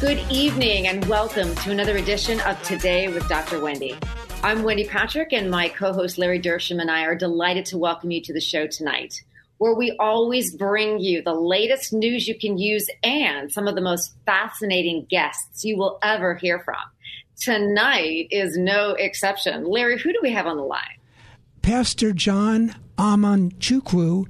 Good evening and welcome to another edition of Today with Dr. Wendy. I'm Wendy Patrick, and my co host Larry Dersham and I are delighted to welcome you to the show tonight, where we always bring you the latest news you can use and some of the most fascinating guests you will ever hear from. Tonight is no exception. Larry, who do we have on the line? Pastor John Amanchukwu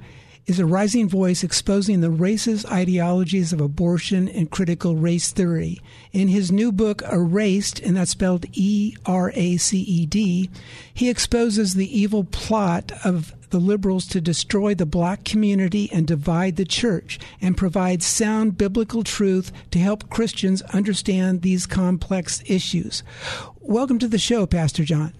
is a rising voice exposing the racist ideologies of abortion and critical race theory. In his new book, Erased, and that's spelled E R A C E D, he exposes the evil plot of the liberals to destroy the black community and divide the church, and provides sound biblical truth to help Christians understand these complex issues. Welcome to the show, Pastor John.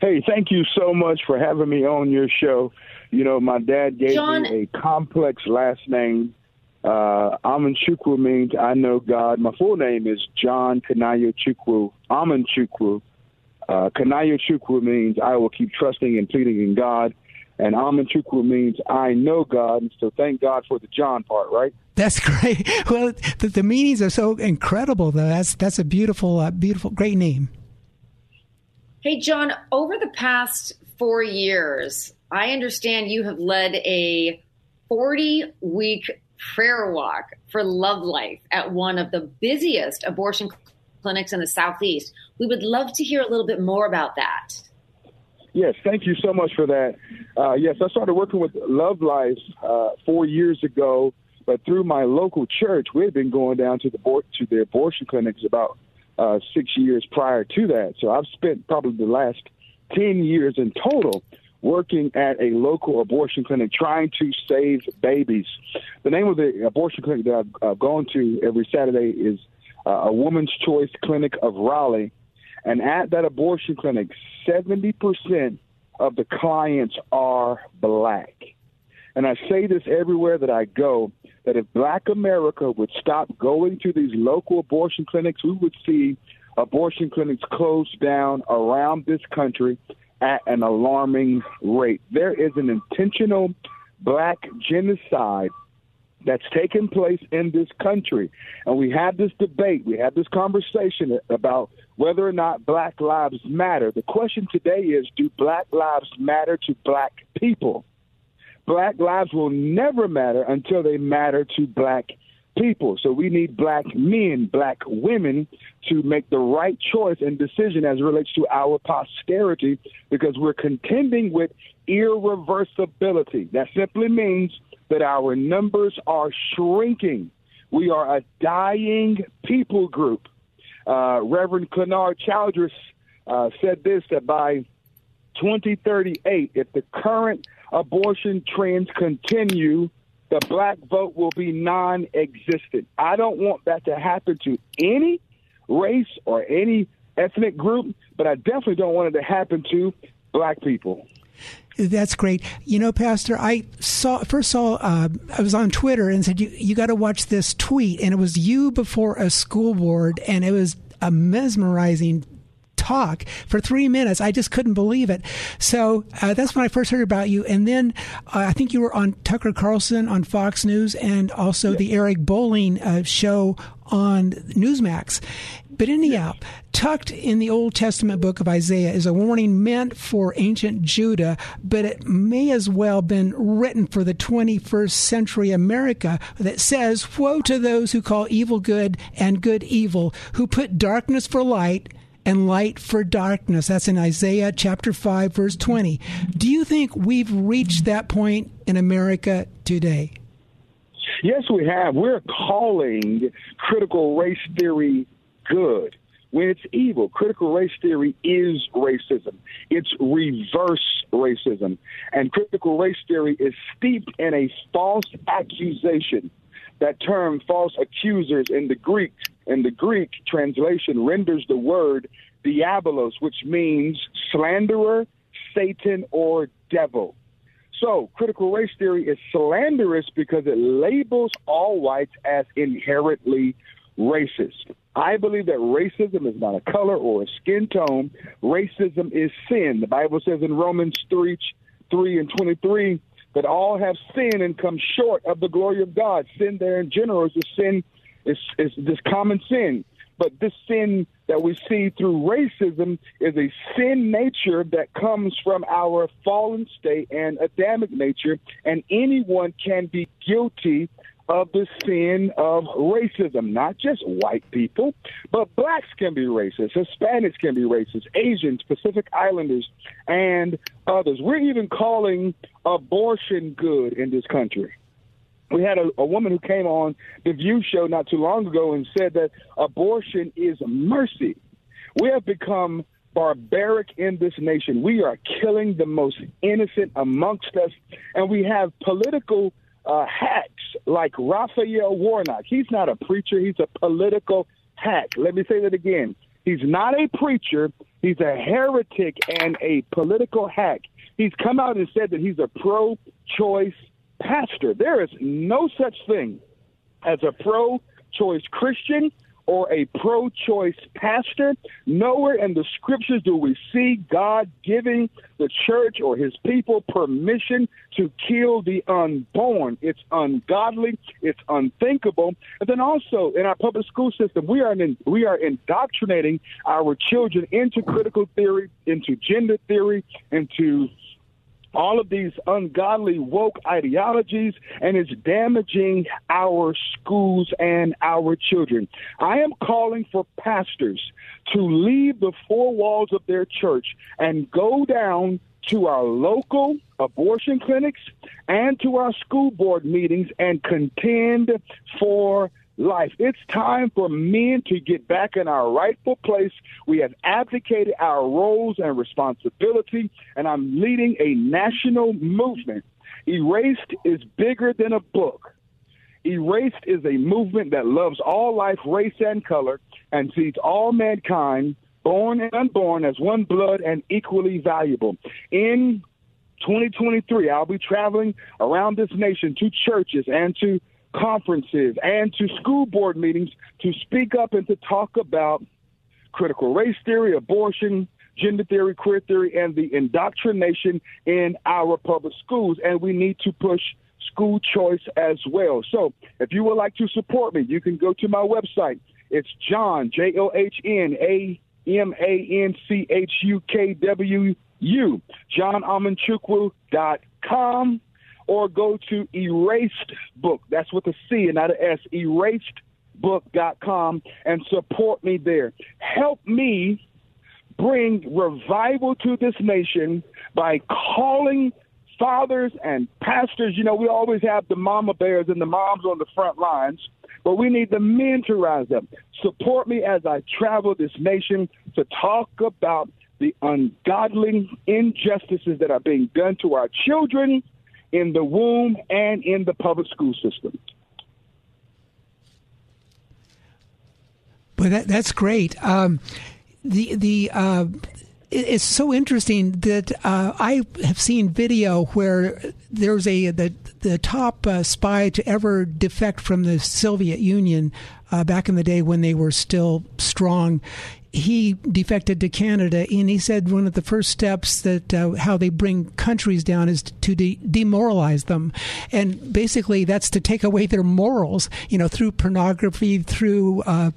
Hey, thank you so much for having me on your show. You know, my dad gave John- me a complex last name. Uh, Amanchukwu means I know God. My full name is John Kanayo Chukwu. Amanchukwu. Uh, Kanayo Chukwu means I will keep trusting and pleading in God. And Amanchukwu means I know God. So thank God for the John part, right? That's great. Well, the, the meanings are so incredible, though. That's that's a beautiful, uh, beautiful, great name. Hey, John, over the past four years, I understand you have led a 40 week prayer walk for Love Life at one of the busiest abortion clinics in the Southeast. We would love to hear a little bit more about that. Yes, thank you so much for that. Uh, yes, I started working with Love Life uh, four years ago, but through my local church, we had been going down to the to the abortion clinics about uh, six years prior to that. So I've spent probably the last ten years in total working at a local abortion clinic trying to save babies. The name of the abortion clinic that I've, I've gone to every Saturday is uh, a Woman's Choice Clinic of Raleigh. And at that abortion clinic, 70% of the clients are black. And I say this everywhere that I go that if black America would stop going to these local abortion clinics, we would see abortion clinics closed down around this country at an alarming rate. There is an intentional black genocide that's taken place in this country. And we had this debate, we had this conversation about whether or not black lives matter. The question today is do black lives matter to black people? Black lives will never matter until they matter to black people. So we need black men, black women to make the right choice and decision as it relates to our posterity because we're contending with irreversibility. That simply means that our numbers are shrinking. We are a dying people group. Uh, Reverend Clenard Childress uh, said this that by 2038, if the current abortion trends continue, the black vote will be non existent. I don't want that to happen to any race or any ethnic group, but I definitely don't want it to happen to black people. That's great. You know, Pastor, I saw first saw uh, I was on Twitter and said you you got to watch this tweet, and it was you before a school board, and it was a mesmerizing talk for three minutes. I just couldn't believe it. So uh, that's when I first heard about you. And then uh, I think you were on Tucker Carlson on Fox News and also the Eric Bolling uh, show on Newsmax. But anyhow, tucked in the Old Testament book of Isaiah is a warning meant for ancient Judah, but it may as well have been written for the 21st century America that says, Woe to those who call evil good and good evil, who put darkness for light and light for darkness. That's in Isaiah chapter 5, verse 20. Do you think we've reached that point in America today? Yes, we have. We're calling critical race theory good when it's evil. Critical race theory is racism. It's reverse racism. And critical race theory is steeped in a false accusation. That term, false accusers, in the Greek, in the Greek translation renders the word diabolos, which means slanderer, Satan, or devil. So, critical race theory is slanderous because it labels all whites as inherently racist. I believe that racism is not a color or a skin tone. Racism is sin. The Bible says in Romans 3, 3 and 23 that all have sinned and come short of the glory of God. Sin there in general is a sin, is, is this common sin. But this sin that we see through racism is a sin nature that comes from our fallen state and Adamic nature, and anyone can be guilty of the sin of racism. Not just white people, but blacks can be racist, Hispanics can be racist, Asians, Pacific Islanders, and others. We're even calling abortion good in this country we had a, a, woman who came on the View show not too long ago and said that abortion is mercy. We have become barbaric in this nation. We are killing the most innocent amongst us, and we have political uh, hacks like Raphael Warnock. He's not a preacher, he's a political hack. Let me say that again. He's not a preacher, he's a heretic and a political hack. He's come out and said that he's a pro choice pastor. There is no such thing as a pro choice Christian or a pro choice pastor. Nowhere in the scriptures do we see God giving the church or his people permission to kill the unborn. It's ungodly, it's unthinkable. And then also in our public school system, we are in, we are indoctrinating our children into critical theory, into gender theory, into all of these ungodly woke ideologies and it's damaging our schools and our children. I am calling for pastors to leave the four walls of their church and go down to our local abortion clinics and to our school board meetings and contend for life. It's time for men to get back in our rightful place. We have abdicated our roles and responsibility, and I'm leading a national movement. Erased is bigger than a book. Erased is a movement that loves all life, race, and color, and sees all mankind, born and unborn, as one blood and equally valuable. In 2023, I'll be traveling around this nation to churches and to conferences and to school board meetings to speak up and to talk about critical race theory, abortion, gender theory, queer theory, and the indoctrination in our public schools. And we need to push school choice as well. So if you would like to support me, you can go to my website. It's John, J O H N A M A N C H U K W U, johnamanchukwu.com or go to Erased Book. That's with a C and not an S. ErasedBook.com and support me there. Help me bring revival to this nation by calling fathers and pastors. You know, we always have the mama bears and the moms on the front lines, but we need the men to rise up. Support me as I travel this nation to talk about the ungodly injustices that are being done to our children in the womb and in the public school system. Well, that, that's great. Um, the the uh, it's so interesting that uh, I have seen video where there's a the the top uh, spy to ever defect from the Soviet Union uh, back in the day when they were still strong he defected to Canada, and he said one of the first steps that uh, how they bring countries down is to de- demoralize them, and basically that's to take away their morals, you know, through pornography, through uh,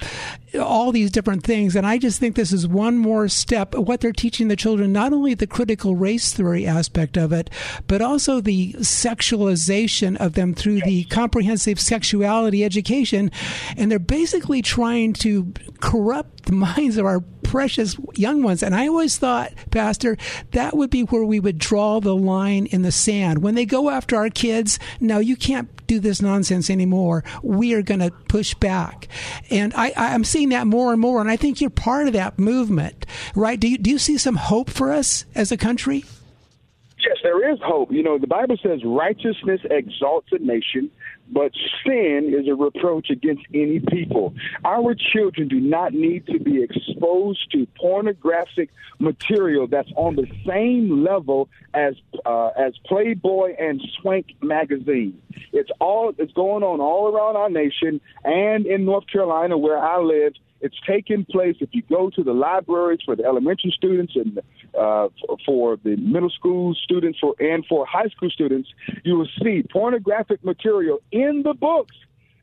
all these different things. And I just think this is one more step. What they're teaching the children, not only the critical race theory aspect of it, but also the sexualization of them through the comprehensive sexuality education, and they're basically trying to corrupt the minds of our precious young ones. And I always thought, Pastor, that would be where we would draw the line in the sand. When they go after our kids, no, you can't do this nonsense anymore. We are going to push back. And I, I'm seeing that more and more. And I think you're part of that movement, right? Do you, do you see some hope for us as a country? Yes, there is hope. You know, the Bible says righteousness exalts a nation, but sin is a reproach against any people. Our children do not need to be exposed to pornographic material that's on the same level as uh, as Playboy and Swank magazine. It's all it's going on all around our nation and in North Carolina where I live. It's taking place. If you go to the libraries for the elementary students and uh, for the middle school students for, and for high school students, you will see pornographic material in the books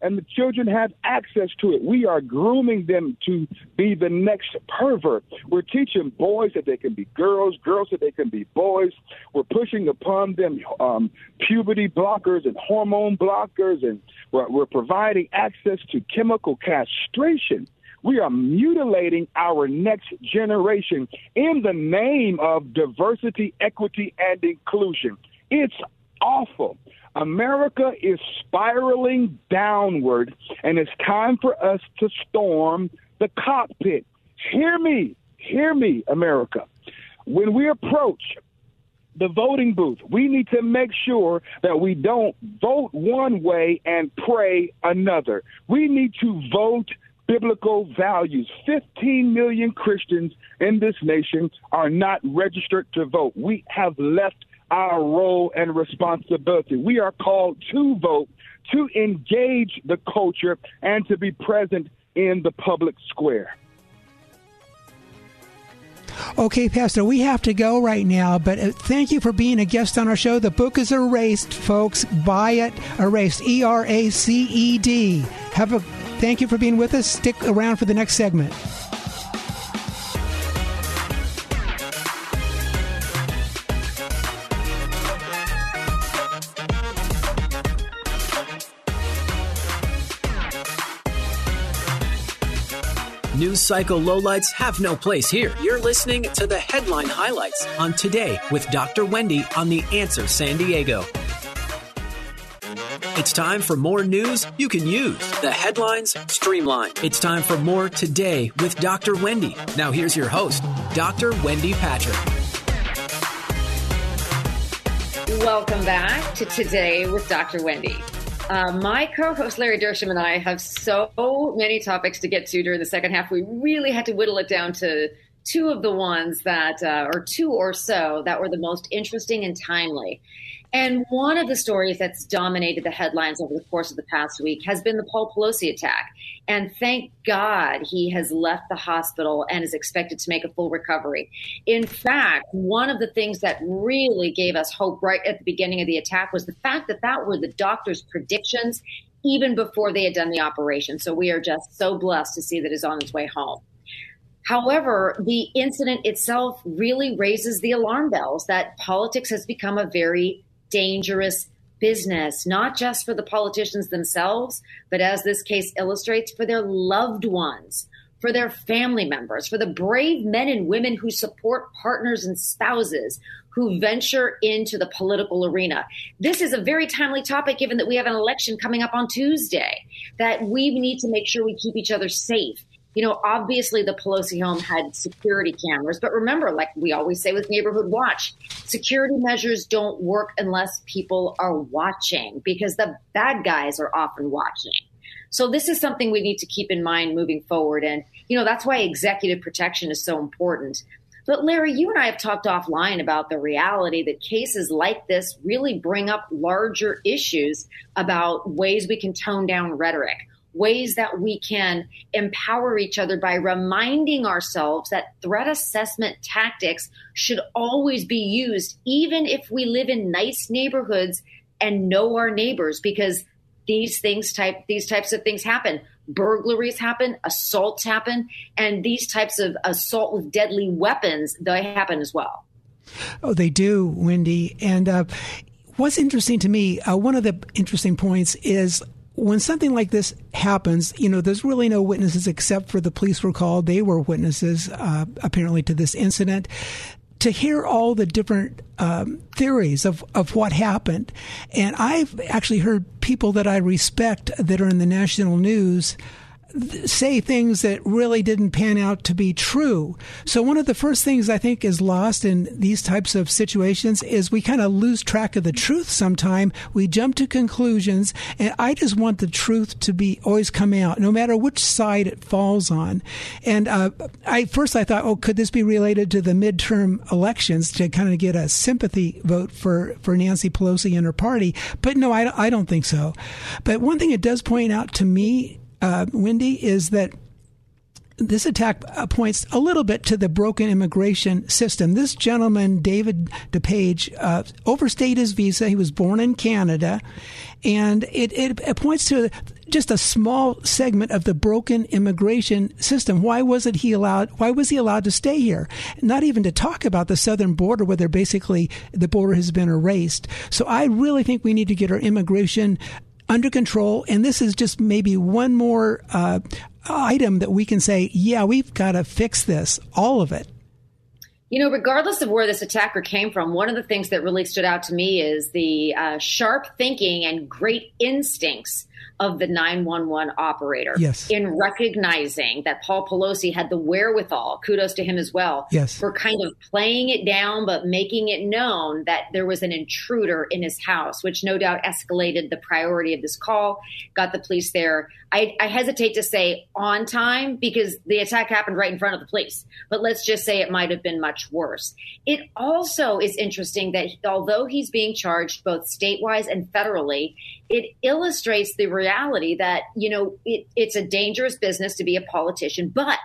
and the children have access to it. We are grooming them to be the next pervert. We're teaching boys that they can be girls, girls that they can be boys. We're pushing upon them um, puberty blockers and hormone blockers, and we're, we're providing access to chemical castration we are mutilating our next generation in the name of diversity, equity, and inclusion. It's awful. America is spiraling downward, and it's time for us to storm the cockpit. Hear me, hear me, America. When we approach the voting booth, we need to make sure that we don't vote one way and pray another. We need to vote biblical values. 15 million Christians in this nation are not registered to vote. We have left our role and responsibility. We are called to vote, to engage the culture, and to be present in the public square. Okay, Pastor, we have to go right now, but uh, thank you for being a guest on our show. The book is Erased, folks. Buy it. Erased. E R A C E D. Have a Thank you for being with us. Stick around for the next segment. News cycle lowlights have no place here. You're listening to the headline highlights on Today with Dr. Wendy on The Answer San Diego. It's time for more news you can use. The headlines streamlined. It's time for more today with Dr. Wendy. Now here's your host, Dr. Wendy Patrick. Welcome back to Today with Dr. Wendy. Uh, my co-host Larry Dersham and I have so many topics to get to during the second half. We really had to whittle it down to two of the ones that, uh, or two or so, that were the most interesting and timely. And one of the stories that's dominated the headlines over the course of the past week has been the Paul Pelosi attack. And thank God he has left the hospital and is expected to make a full recovery. In fact, one of the things that really gave us hope right at the beginning of the attack was the fact that that were the doctor's predictions even before they had done the operation. So we are just so blessed to see that he's on his way home. However, the incident itself really raises the alarm bells that politics has become a very dangerous business, not just for the politicians themselves, but as this case illustrates, for their loved ones, for their family members, for the brave men and women who support partners and spouses who venture into the political arena. This is a very timely topic given that we have an election coming up on Tuesday, that we need to make sure we keep each other safe you know, obviously the Pelosi home had security cameras, but remember, like we always say with Neighborhood Watch, security measures don't work unless people are watching because the bad guys are often watching. So this is something we need to keep in mind moving forward. And, you know, that's why executive protection is so important. But Larry, you and I have talked offline about the reality that cases like this really bring up larger issues about ways we can tone down rhetoric ways that we can empower each other by reminding ourselves that threat assessment tactics should always be used, even if we live in nice neighborhoods and know our neighbors, because these things type these types of things happen. Burglaries happen assaults happen and these types of assault with deadly weapons they happen as well. Oh they do wendy. And uh, what's interesting to me uh, one of the interesting points is when something like this happens, you know, there's really no witnesses except for the police were called. They were witnesses, uh, apparently, to this incident. To hear all the different um, theories of, of what happened. And I've actually heard people that I respect that are in the national news say things that really didn't pan out to be true. So one of the first things I think is lost in these types of situations is we kind of lose track of the truth sometime. We jump to conclusions and I just want the truth to be always come out no matter which side it falls on. And uh, I first I thought, oh, could this be related to the midterm elections to kind of get a sympathy vote for, for Nancy Pelosi and her party? But no, I, I don't think so. But one thing it does point out to me uh, Wendy, is that this attack points a little bit to the broken immigration system. This gentleman, David DePape, uh, overstayed his visa. He was born in Canada, and it, it, it, points to just a small segment of the broken immigration system. Why wasn't he allowed? Why was he allowed to stay here? Not even to talk about the southern border, where basically the border has been erased. So I really think we need to get our immigration under control. And this is just maybe one more uh, item that we can say, yeah, we've got to fix this, all of it. You know, regardless of where this attacker came from, one of the things that really stood out to me is the uh, sharp thinking and great instincts of the 911 operator yes. in recognizing that Paul Pelosi had the wherewithal, kudos to him as well, yes. for kind of playing it down, but making it known that there was an intruder in his house, which no doubt escalated the priority of this call, got the police there. I, I hesitate to say on time because the attack happened right in front of the police, but let's just say it might have been much worse. It also is interesting that although he's being charged both statewide and federally, it illustrates the reality that, you know, it, it's a dangerous business to be a politician, but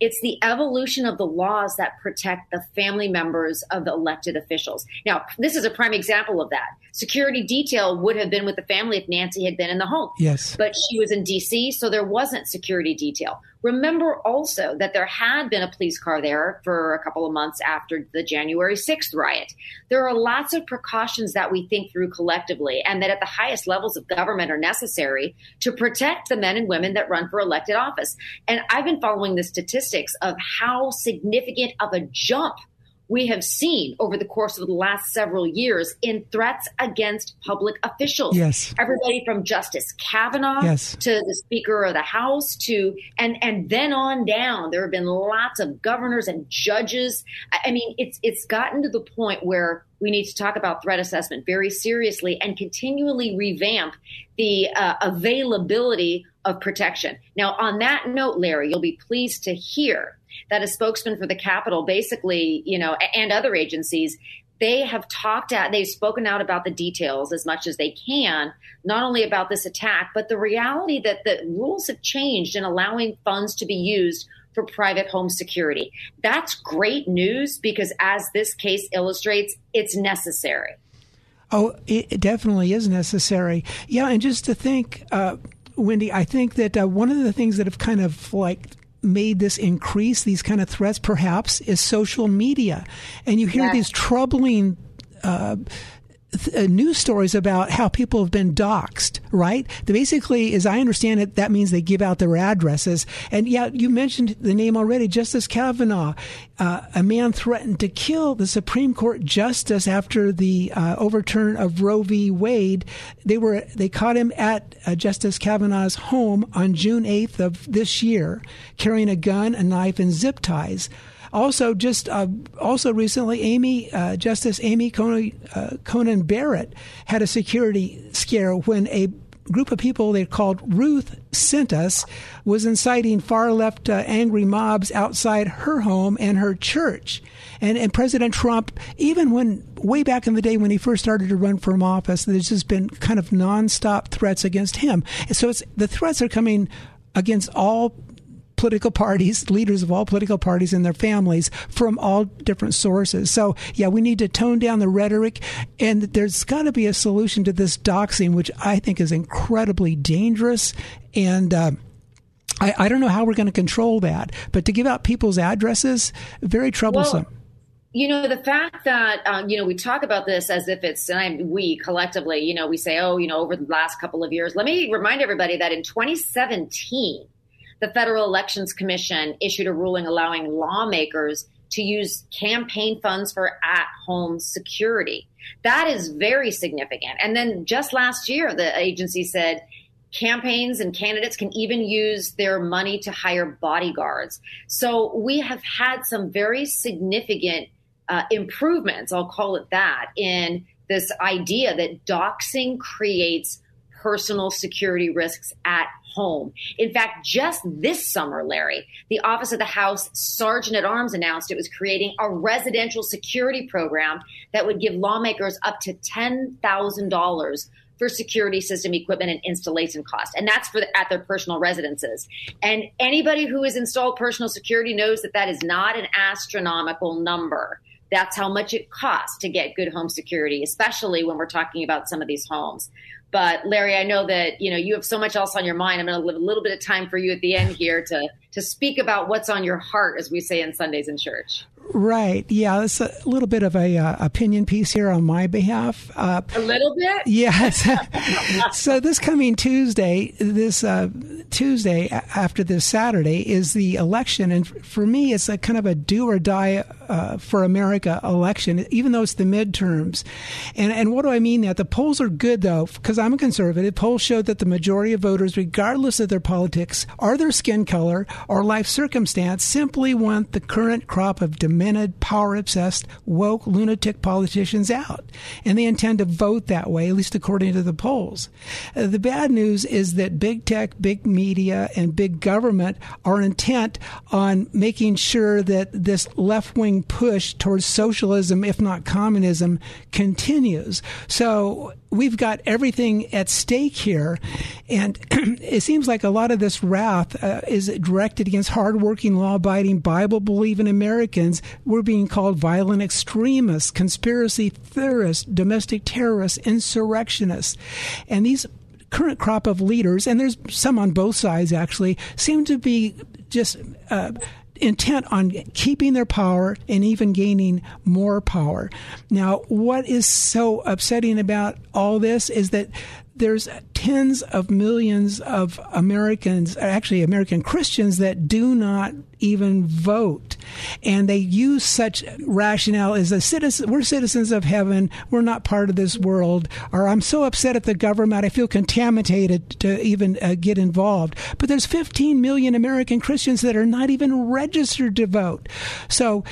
it's the evolution of the laws that protect the family members of the elected officials. Now, this is a prime example of that. Security detail would have been with the family if Nancy had been in the home. Yes. But she was in DC, so there wasn't security detail. Remember also that there had been a police car there for a couple of months after the January 6th riot. There are lots of precautions that we think through collectively and that at the highest levels of government are necessary to protect the men and women that run for elected office. And I've been following the statistics of how significant of a jump we have seen over the course of the last several years in threats against public officials. Yes. Everybody from Justice Kavanaugh yes. to the Speaker of the House to and and then on down. There have been lots of governors and judges. I mean, it's it's gotten to the point where we need to talk about threat assessment very seriously and continually revamp the uh, availability of protection. Now, on that note, Larry, you'll be pleased to hear that a spokesman for the Capitol basically, you know, and other agencies, they have talked at, they've spoken out about the details as much as they can, not only about this attack, but the reality that the rules have changed in allowing funds to be used for private home security. That's great news because, as this case illustrates, it's necessary. Oh, it definitely is necessary. Yeah, and just to think, uh, Wendy, I think that uh, one of the things that have kind of like made this increase, these kind of threats, perhaps, is social media. And you hear yes. these troubling uh, uh, news stories about how people have been doxxed, right? basically, as I understand it, that means they give out their addresses. And yeah, you mentioned the name already, Justice Kavanaugh. Uh, a man threatened to kill the Supreme Court justice after the uh, overturn of Roe v. Wade. They were they caught him at uh, Justice Kavanaugh's home on June 8th of this year, carrying a gun, a knife, and zip ties. Also, just uh, also recently, Amy uh, Justice Amy Coney, uh, Coney Barrett had a security scare when a group of people they called Ruth Sent Us was inciting far left uh, angry mobs outside her home and her church. And, and President Trump, even when way back in the day when he first started to run for office, there's just been kind of nonstop threats against him. And so it's the threats are coming against all political parties, leaders of all political parties and their families from all different sources. So, yeah, we need to tone down the rhetoric, and there's got to be a solution to this doxing, which I think is incredibly dangerous. And, uh, I, I, don't know how we're going to control that, but to give out people's addresses, very troublesome. Well, you know the fact that um, you know we talk about this as if it's and I, we collectively you know we say oh you know over the last couple of years let me remind everybody that in 2017 the Federal Elections Commission issued a ruling allowing lawmakers to use campaign funds for at home security. That is very significant. And then just last year, the agency said campaigns and candidates can even use their money to hire bodyguards. So we have had some very significant uh, improvements, I'll call it that, in this idea that doxing creates personal security risks at home. In fact, just this summer, Larry, the Office of the House Sergeant at Arms announced it was creating a residential security program that would give lawmakers up to $10,000 for security system equipment and installation costs. And that's for the, at their personal residences. And anybody who has installed personal security knows that that is not an astronomical number. That's how much it costs to get good home security, especially when we're talking about some of these homes. But Larry, I know that you know you have so much else on your mind. I'm going to leave a little bit of time for you at the end here to to speak about what's on your heart, as we say in Sundays in church. Right. Yeah, it's a little bit of a uh, opinion piece here on my behalf. Uh, a little bit. Yes. so this coming Tuesday, this uh, Tuesday after this Saturday is the election, and for me, it's a kind of a do or die uh, for America election, even though it's the midterms. And and what do I mean that the polls are good though, because I'm a conservative. Polls show that the majority of voters, regardless of their politics or their skin color or life circumstance, simply want the current crop of demented, power obsessed, woke, lunatic politicians out. And they intend to vote that way, at least according to the polls. Uh, the bad news is that big tech, big media, and big government are intent on making sure that this left wing push towards socialism, if not communism, continues. So we've got everything at stake here. And it seems like a lot of this wrath uh, is directed against hardworking, law abiding, Bible believing Americans. We're being called violent extremists, conspiracy theorists, domestic terrorists, insurrectionists. And these current crop of leaders, and there's some on both sides actually, seem to be just uh, intent on keeping their power and even gaining more power. Now, what is so upsetting about all this is that there's tens of millions of Americans, actually American Christians, that do not even vote. And they use such rationale as a citizen, we're citizens of heaven, we're not part of this world, or I'm so upset at the government, I feel contaminated to even uh, get involved. But there's 15 million American Christians that are not even registered to vote. So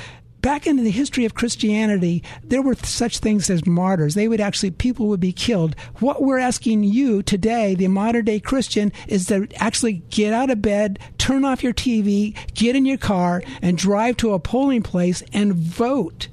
back in the history of Christianity, there were such things as martyrs. They would actually, people would be killed. What we're asking you today, the modern day Christian, is to actually get out of bed, turn off your TV, get in your car, and drive to a polling place and vote.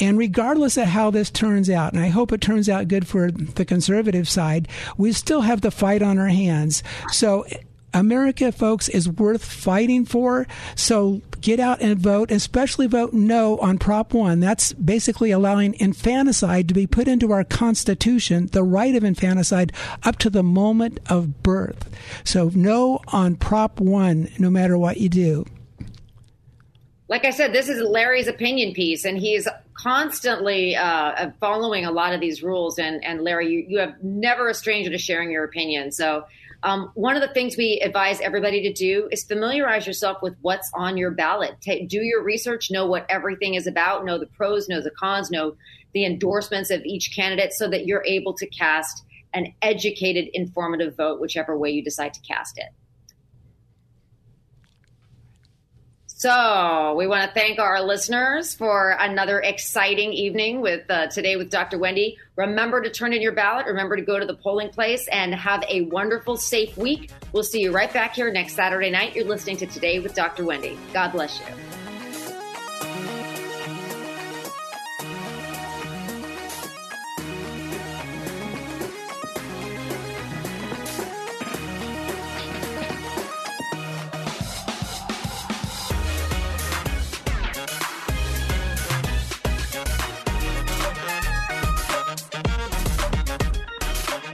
And regardless of how this turns out, and I hope it turns out good for the conservative side, we still have the fight on our hands. So America, folks, is worth fighting for. So get out and vote, especially vote no on Prop 1. That's basically allowing infanticide to be put into our Constitution, the right of infanticide, up to the moment of birth. So no on Prop 1, no matter what you do. Like I said, this is Larry's opinion piece, and he's constantly uh, following a lot of these rules. And, and Larry, you, you have never a stranger to sharing your opinion. So um, one of the things we advise everybody to do is familiarize yourself with what's on your ballot. Do your research, know what everything is about, know the pros, know the cons, know the endorsements of each candidate so that you're able to cast an educated, informative vote, whichever way you decide to cast it. So, we want to thank our listeners for another exciting evening with uh, today with Dr. Wendy. Remember to turn in your ballot. Remember to go to the polling place and have a wonderful, safe week. We'll see you right back here next Saturday night. You're listening to Today with Dr. Wendy. God bless you.